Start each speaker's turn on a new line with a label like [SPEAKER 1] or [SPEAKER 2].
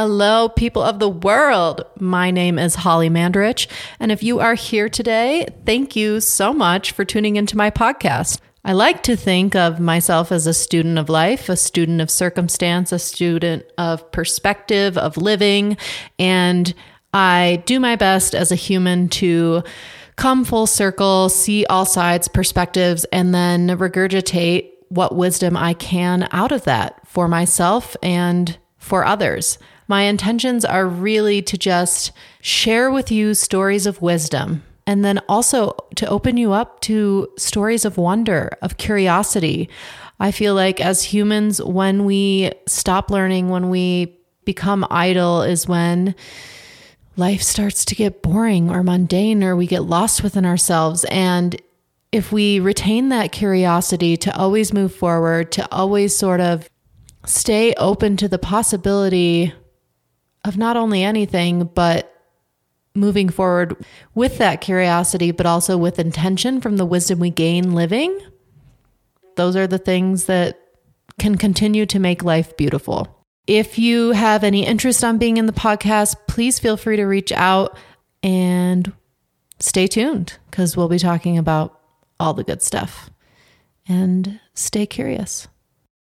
[SPEAKER 1] Hello, people of the world. My name is Holly Mandrich. And if you are here today, thank you so much for tuning into my podcast. I like to think of myself as a student of life, a student of circumstance, a student of perspective, of living. And I do my best as a human to come full circle, see all sides, perspectives, and then regurgitate what wisdom I can out of that for myself and for others. My intentions are really to just share with you stories of wisdom and then also to open you up to stories of wonder, of curiosity. I feel like as humans, when we stop learning, when we become idle, is when life starts to get boring or mundane or we get lost within ourselves. And if we retain that curiosity to always move forward, to always sort of stay open to the possibility of not only anything, but moving forward with that curiosity, but also with intention from the wisdom we gain living. Those are the things that can continue to make life beautiful. If you have any interest on being in the podcast, please feel free to reach out and stay tuned because we'll be talking about all the good stuff. And stay curious.